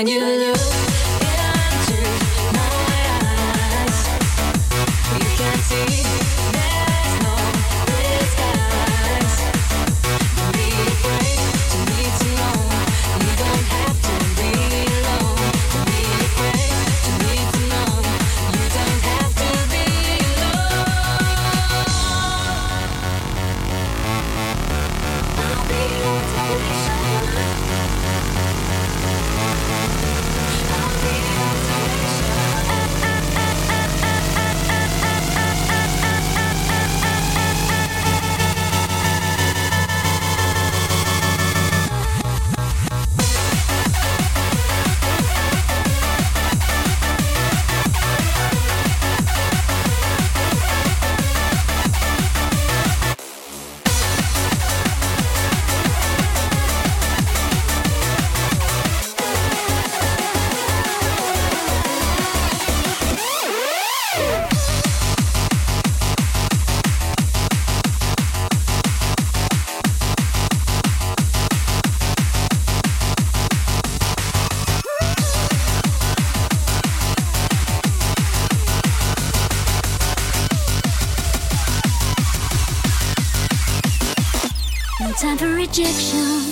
When you rejection.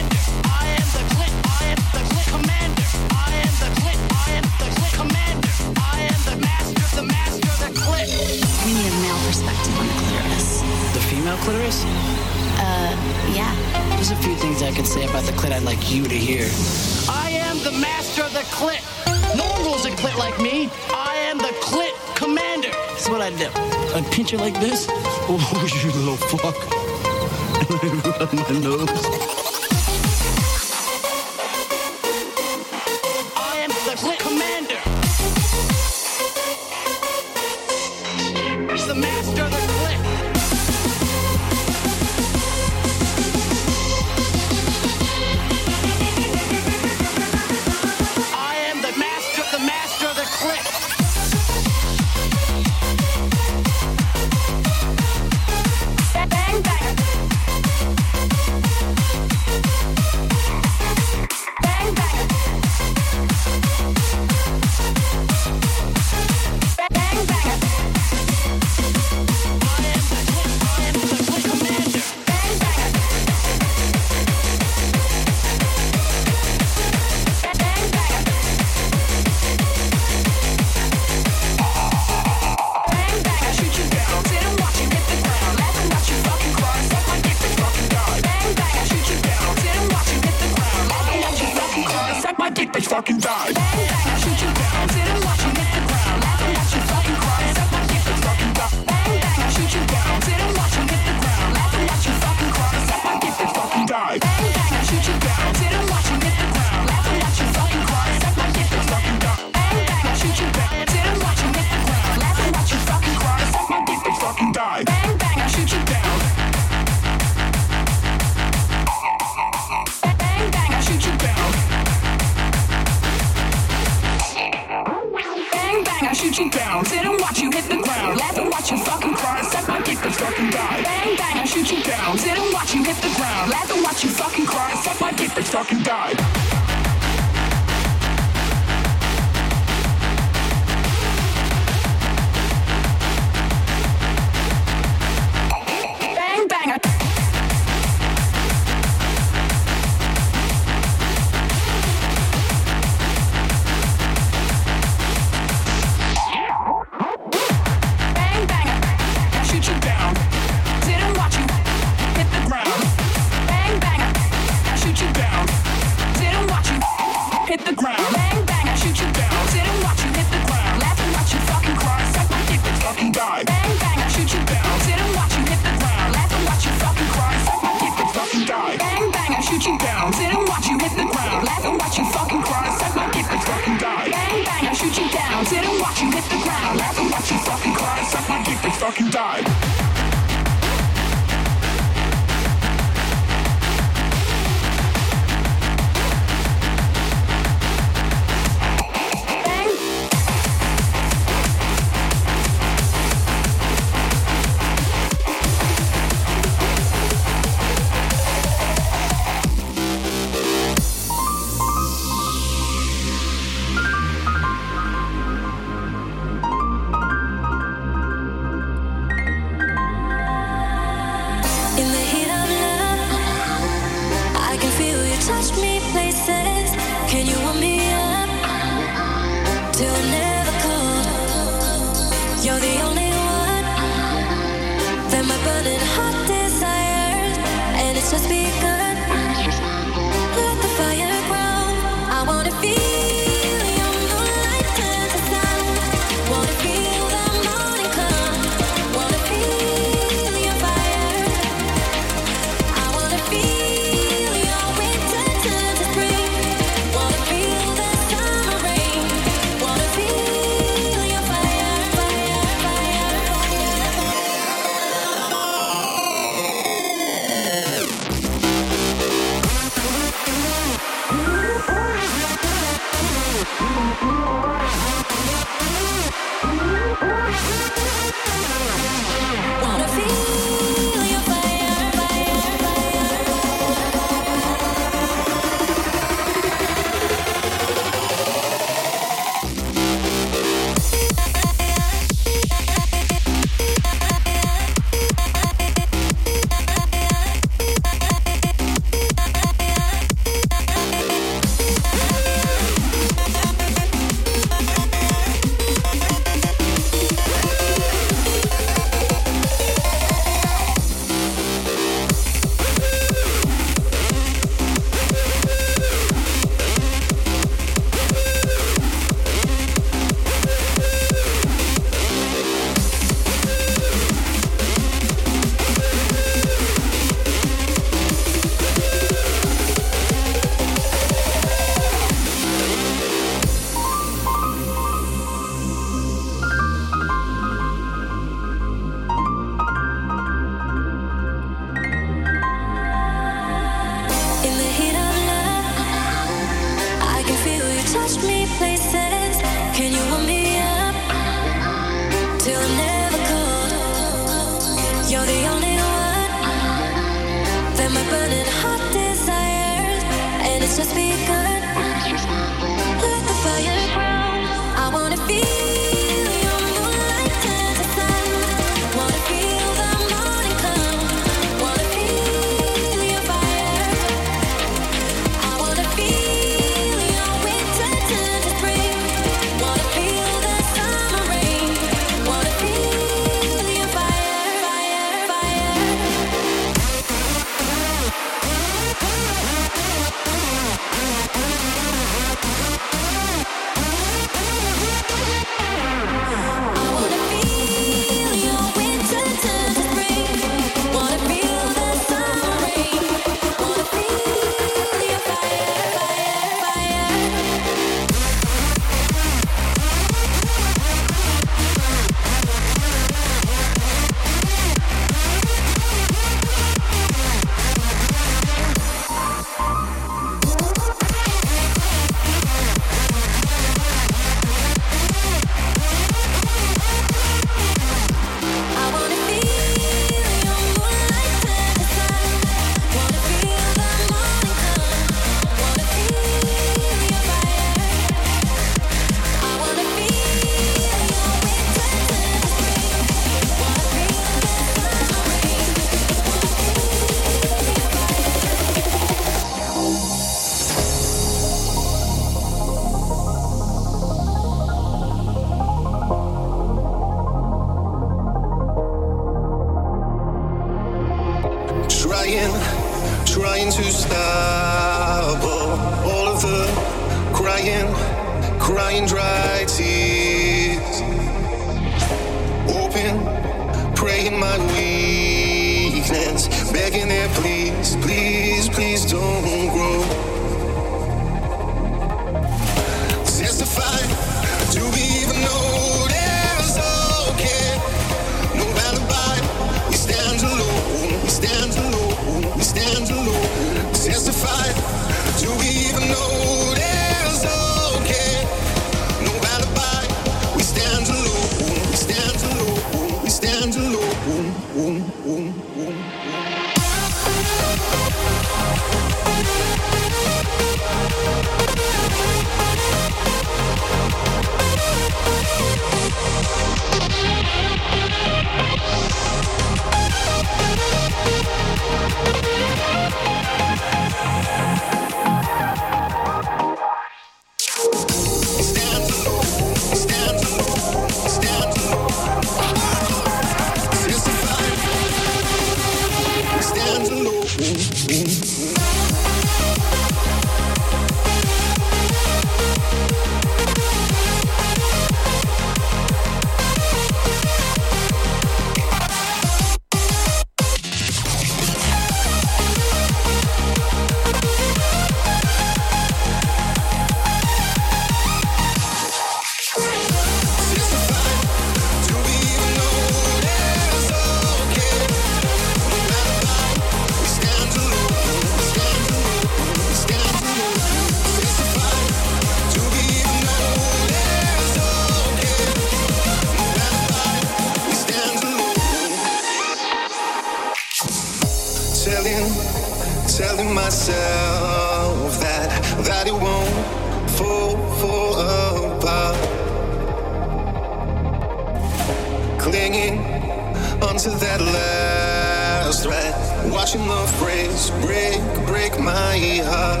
last threat. Watching the phrase break, break my heart.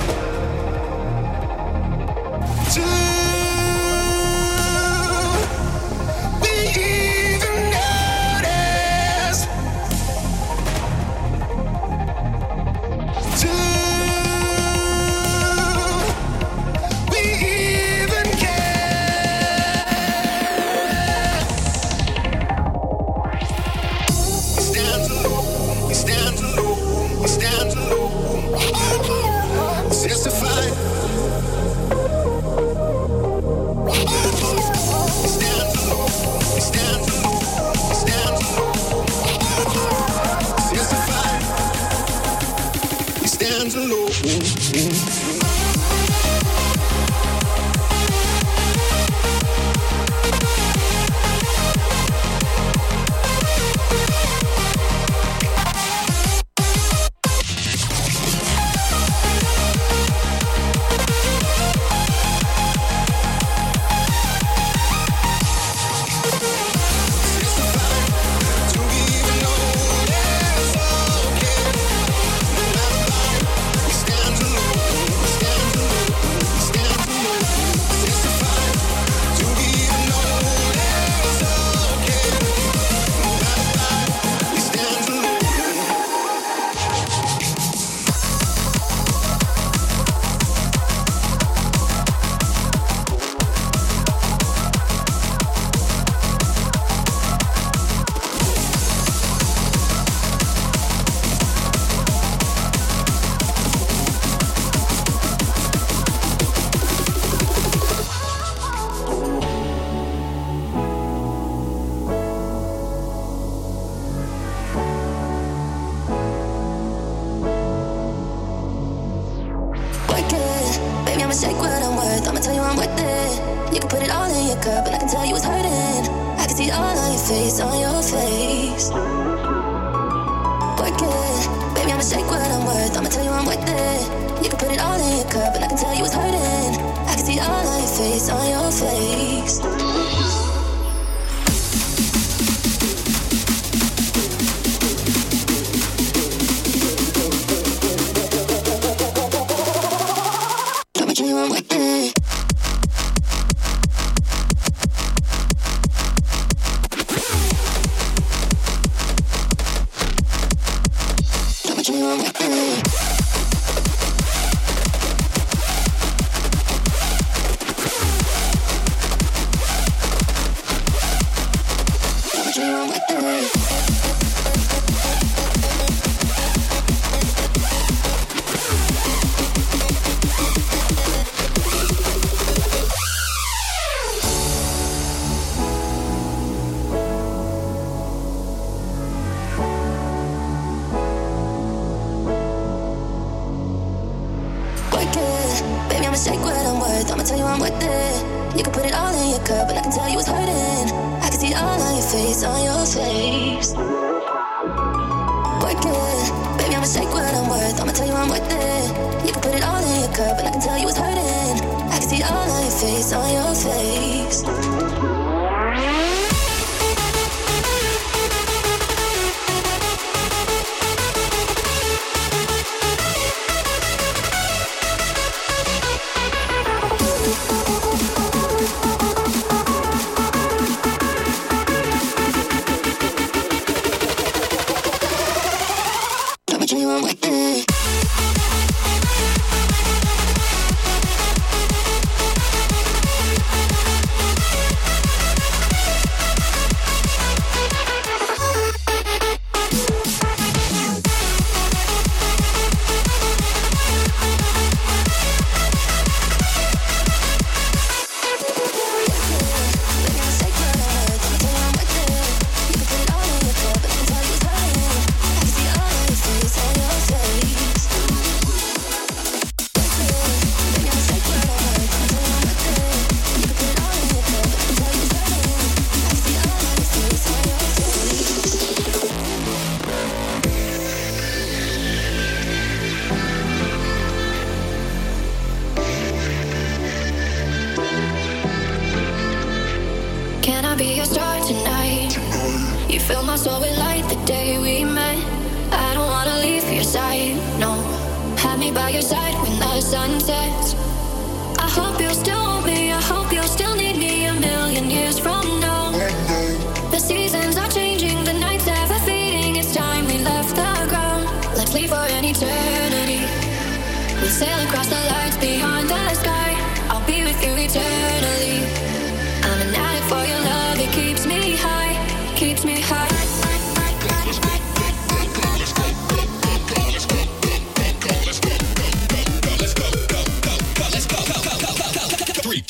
Damn.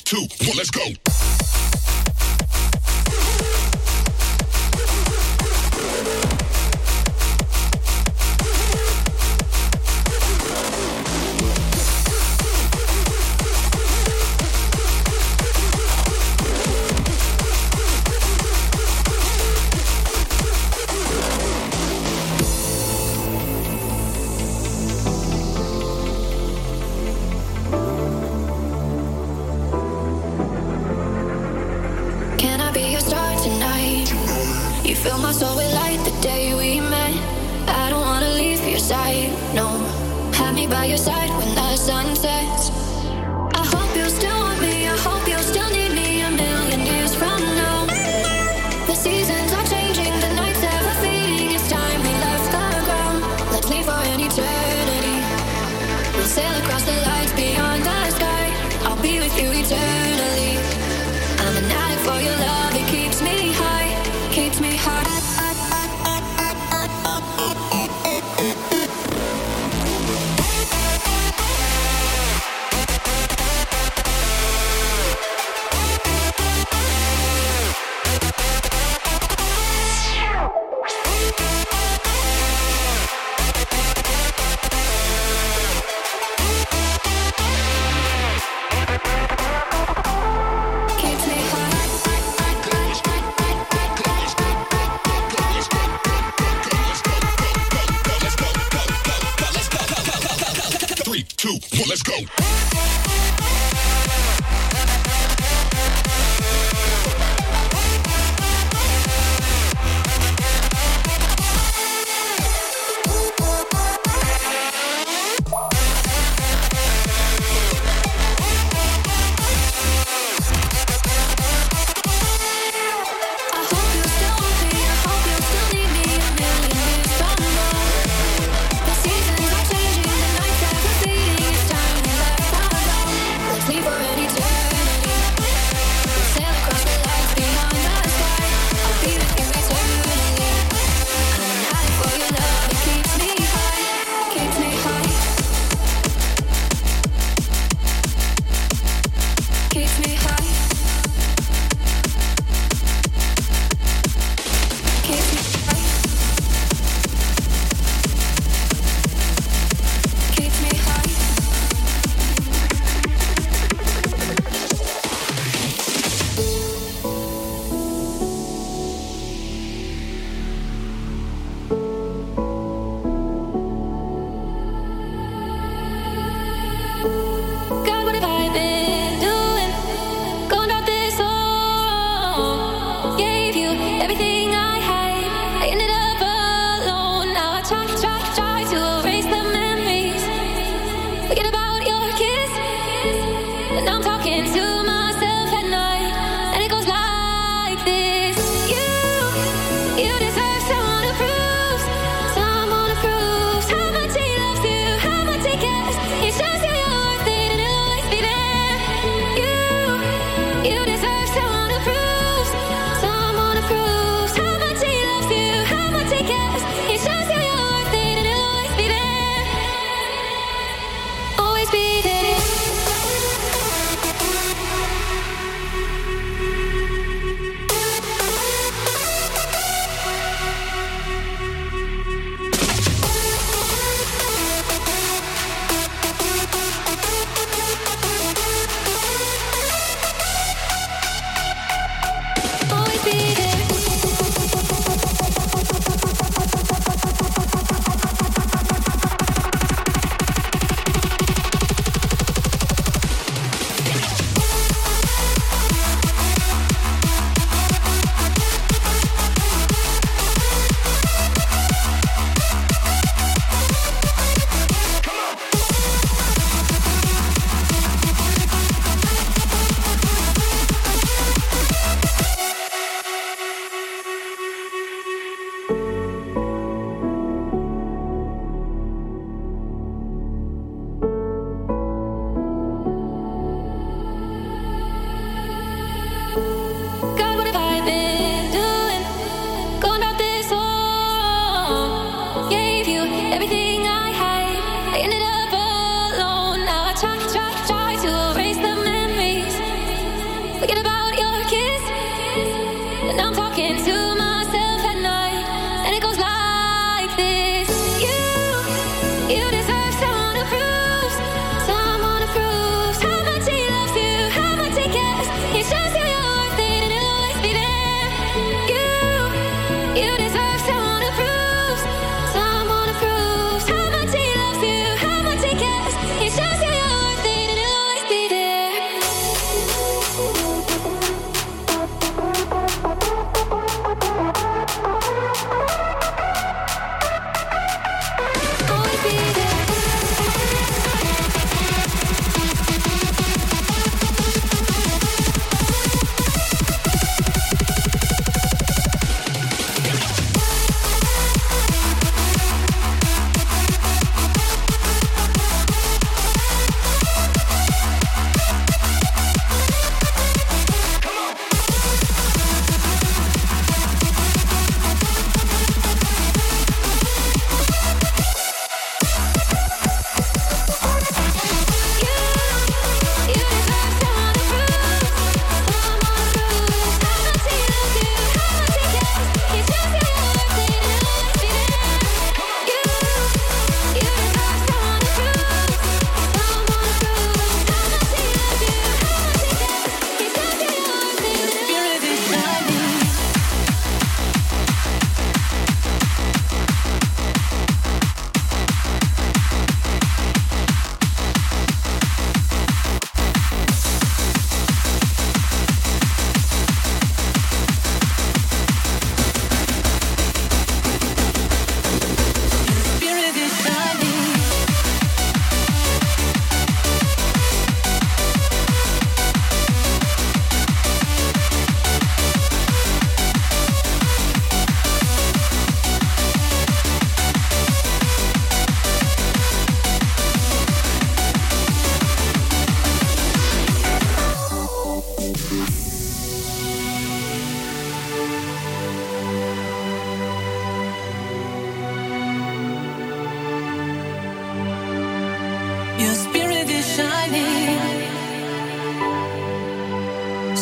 Two, one, let's go.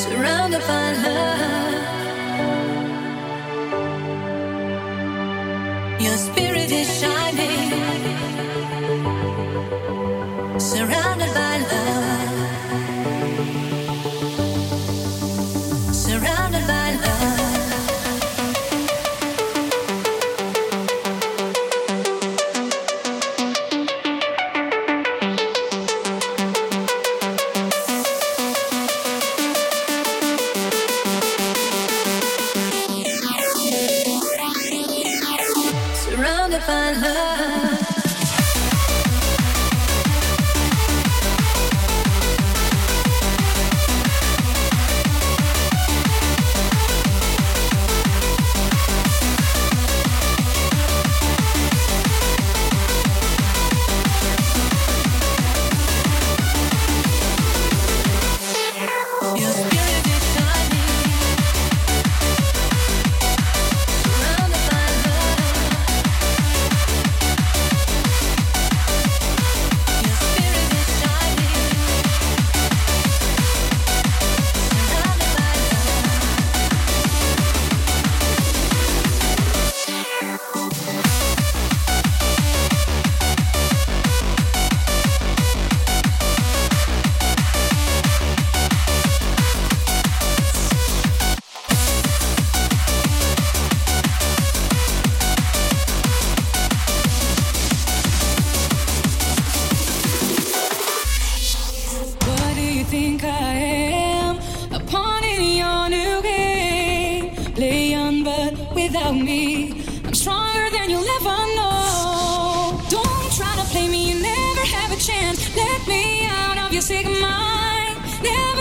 Surrounded by love.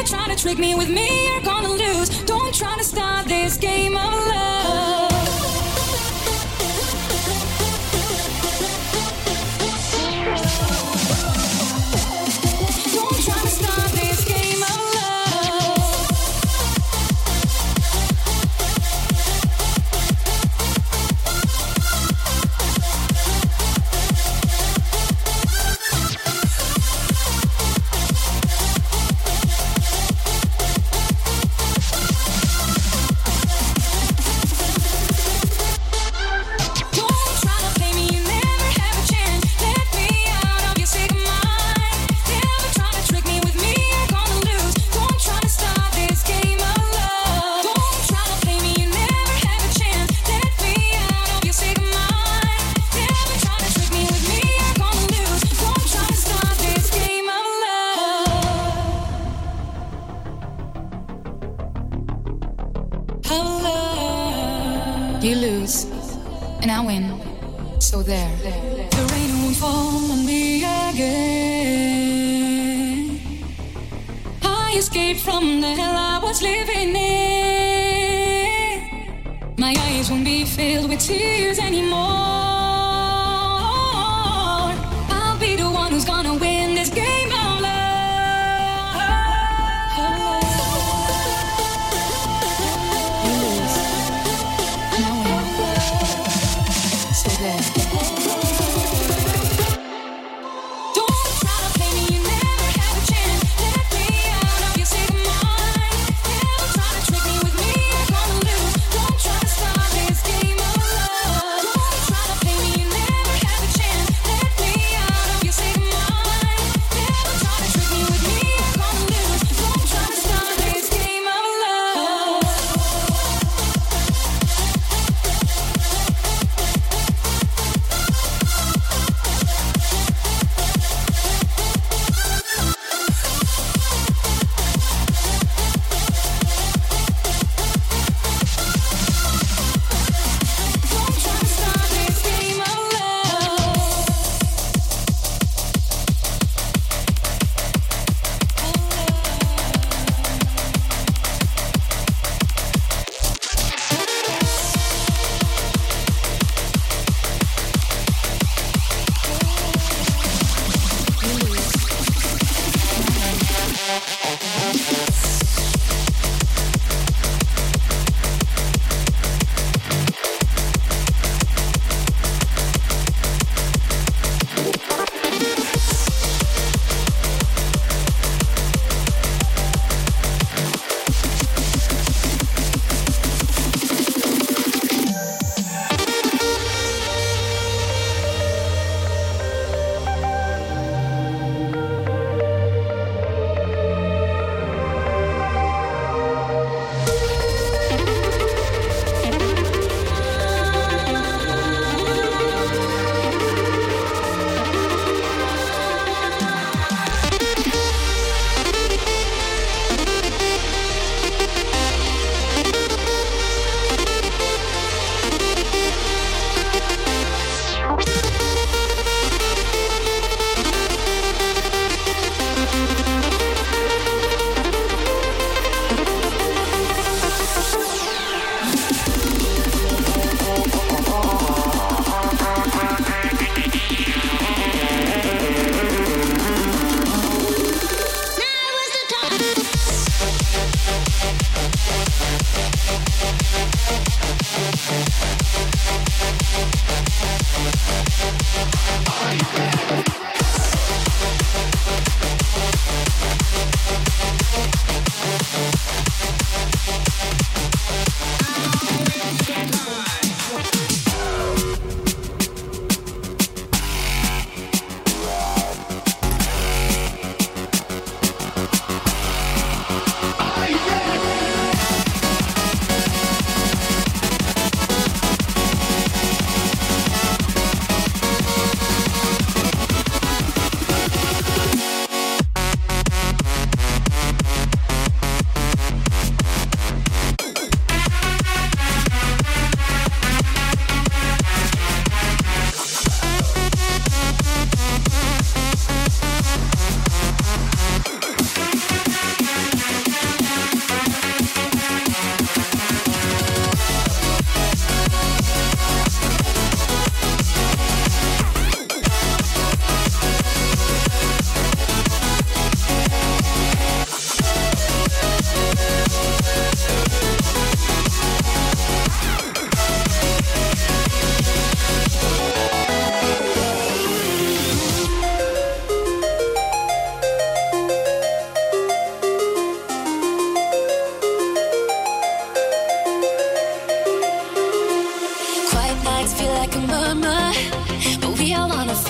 trying to trick me, with me you're gonna lose. Don't try to start this game of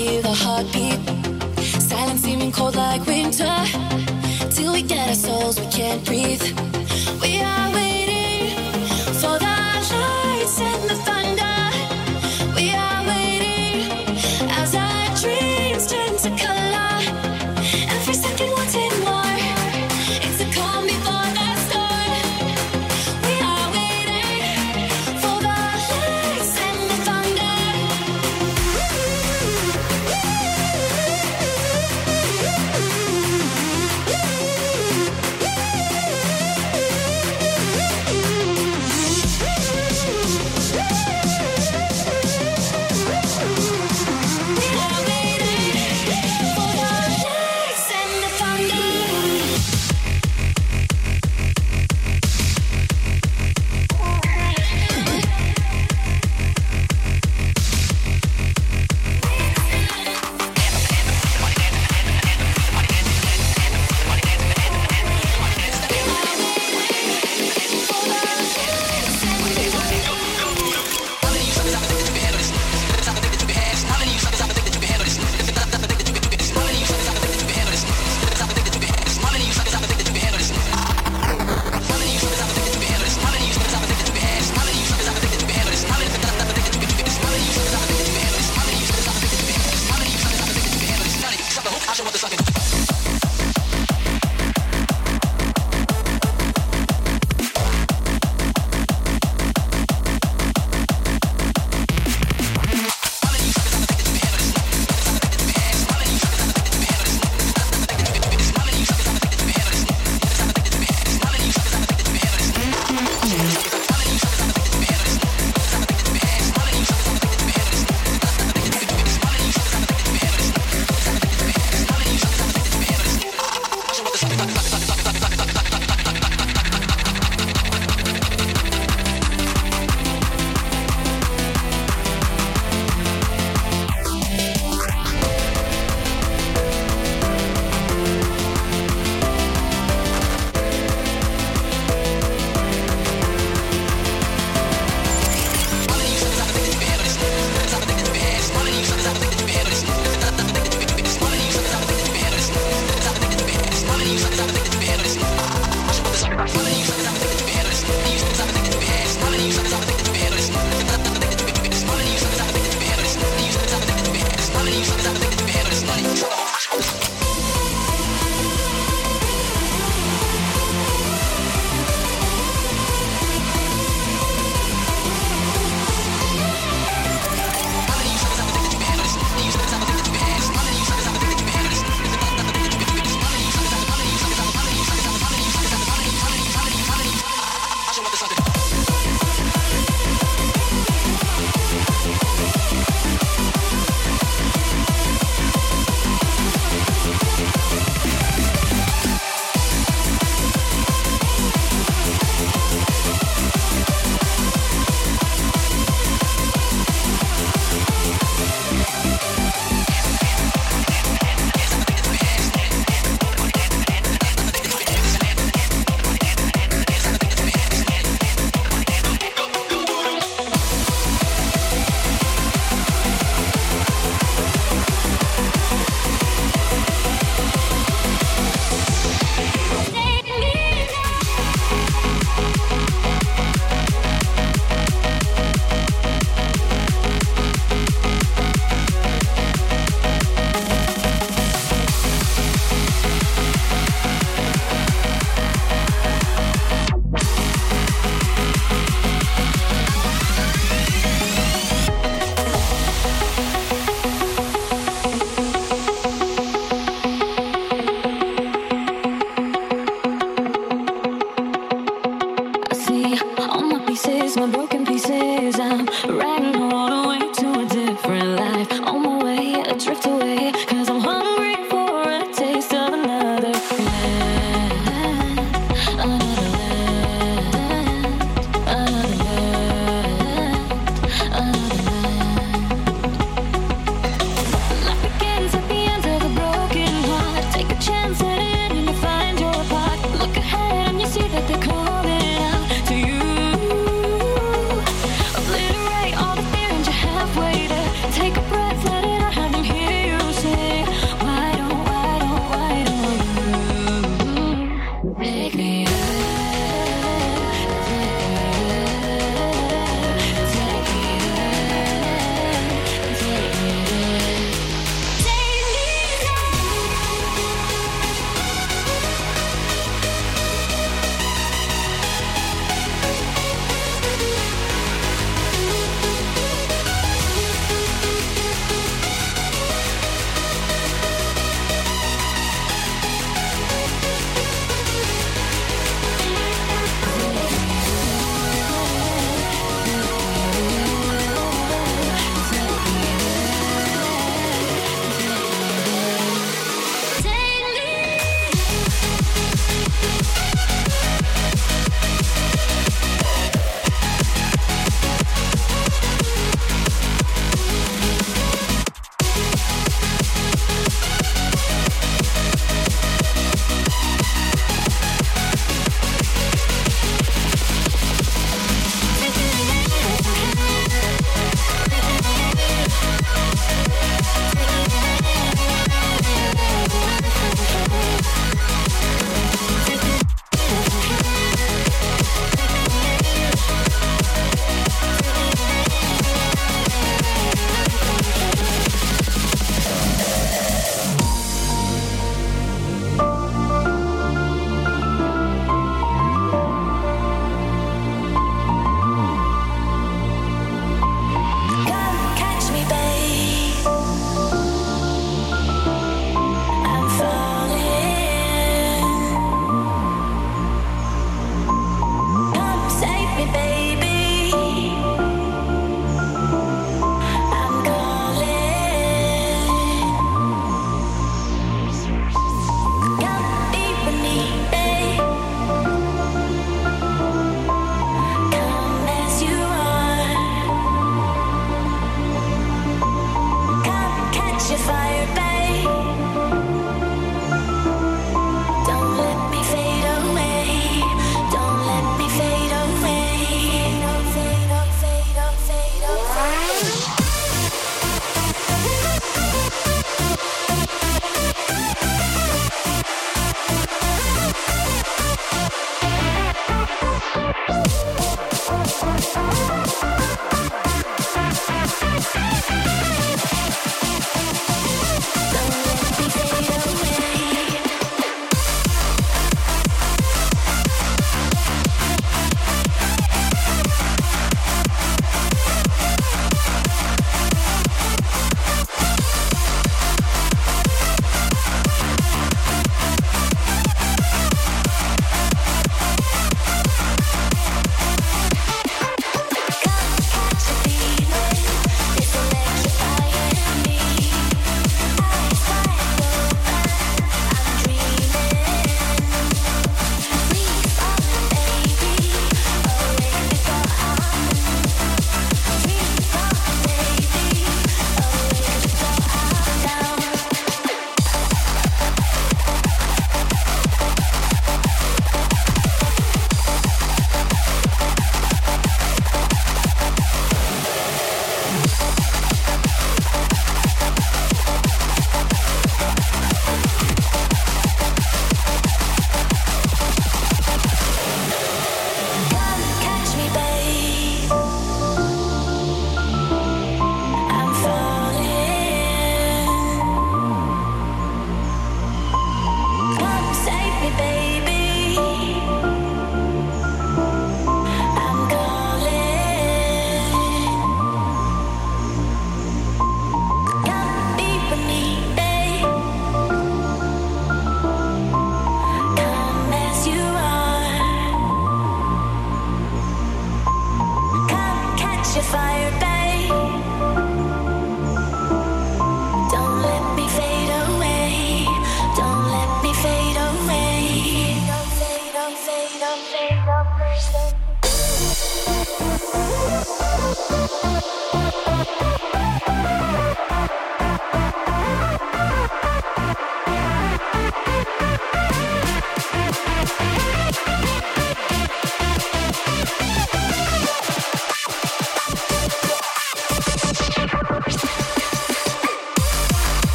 hear the heartbeat. Silence seeming cold like winter. Till we get our souls, we can't breathe.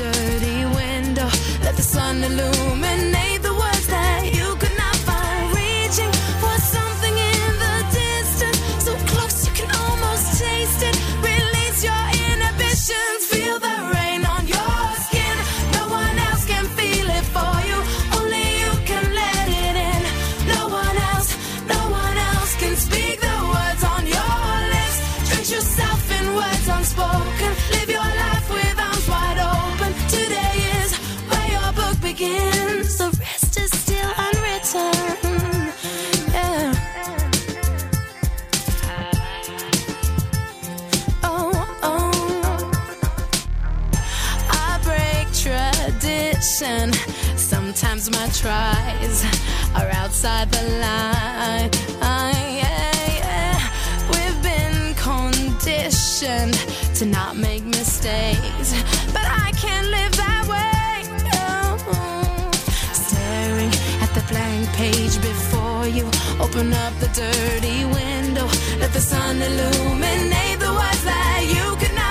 dirty window, let the sun illuminate. tries are outside the line. Yeah, yeah. We've been conditioned to not make mistakes, but I can't live that way. No. Staring at the blank page before you, open up the dirty window, let the sun illuminate the words that you cannot.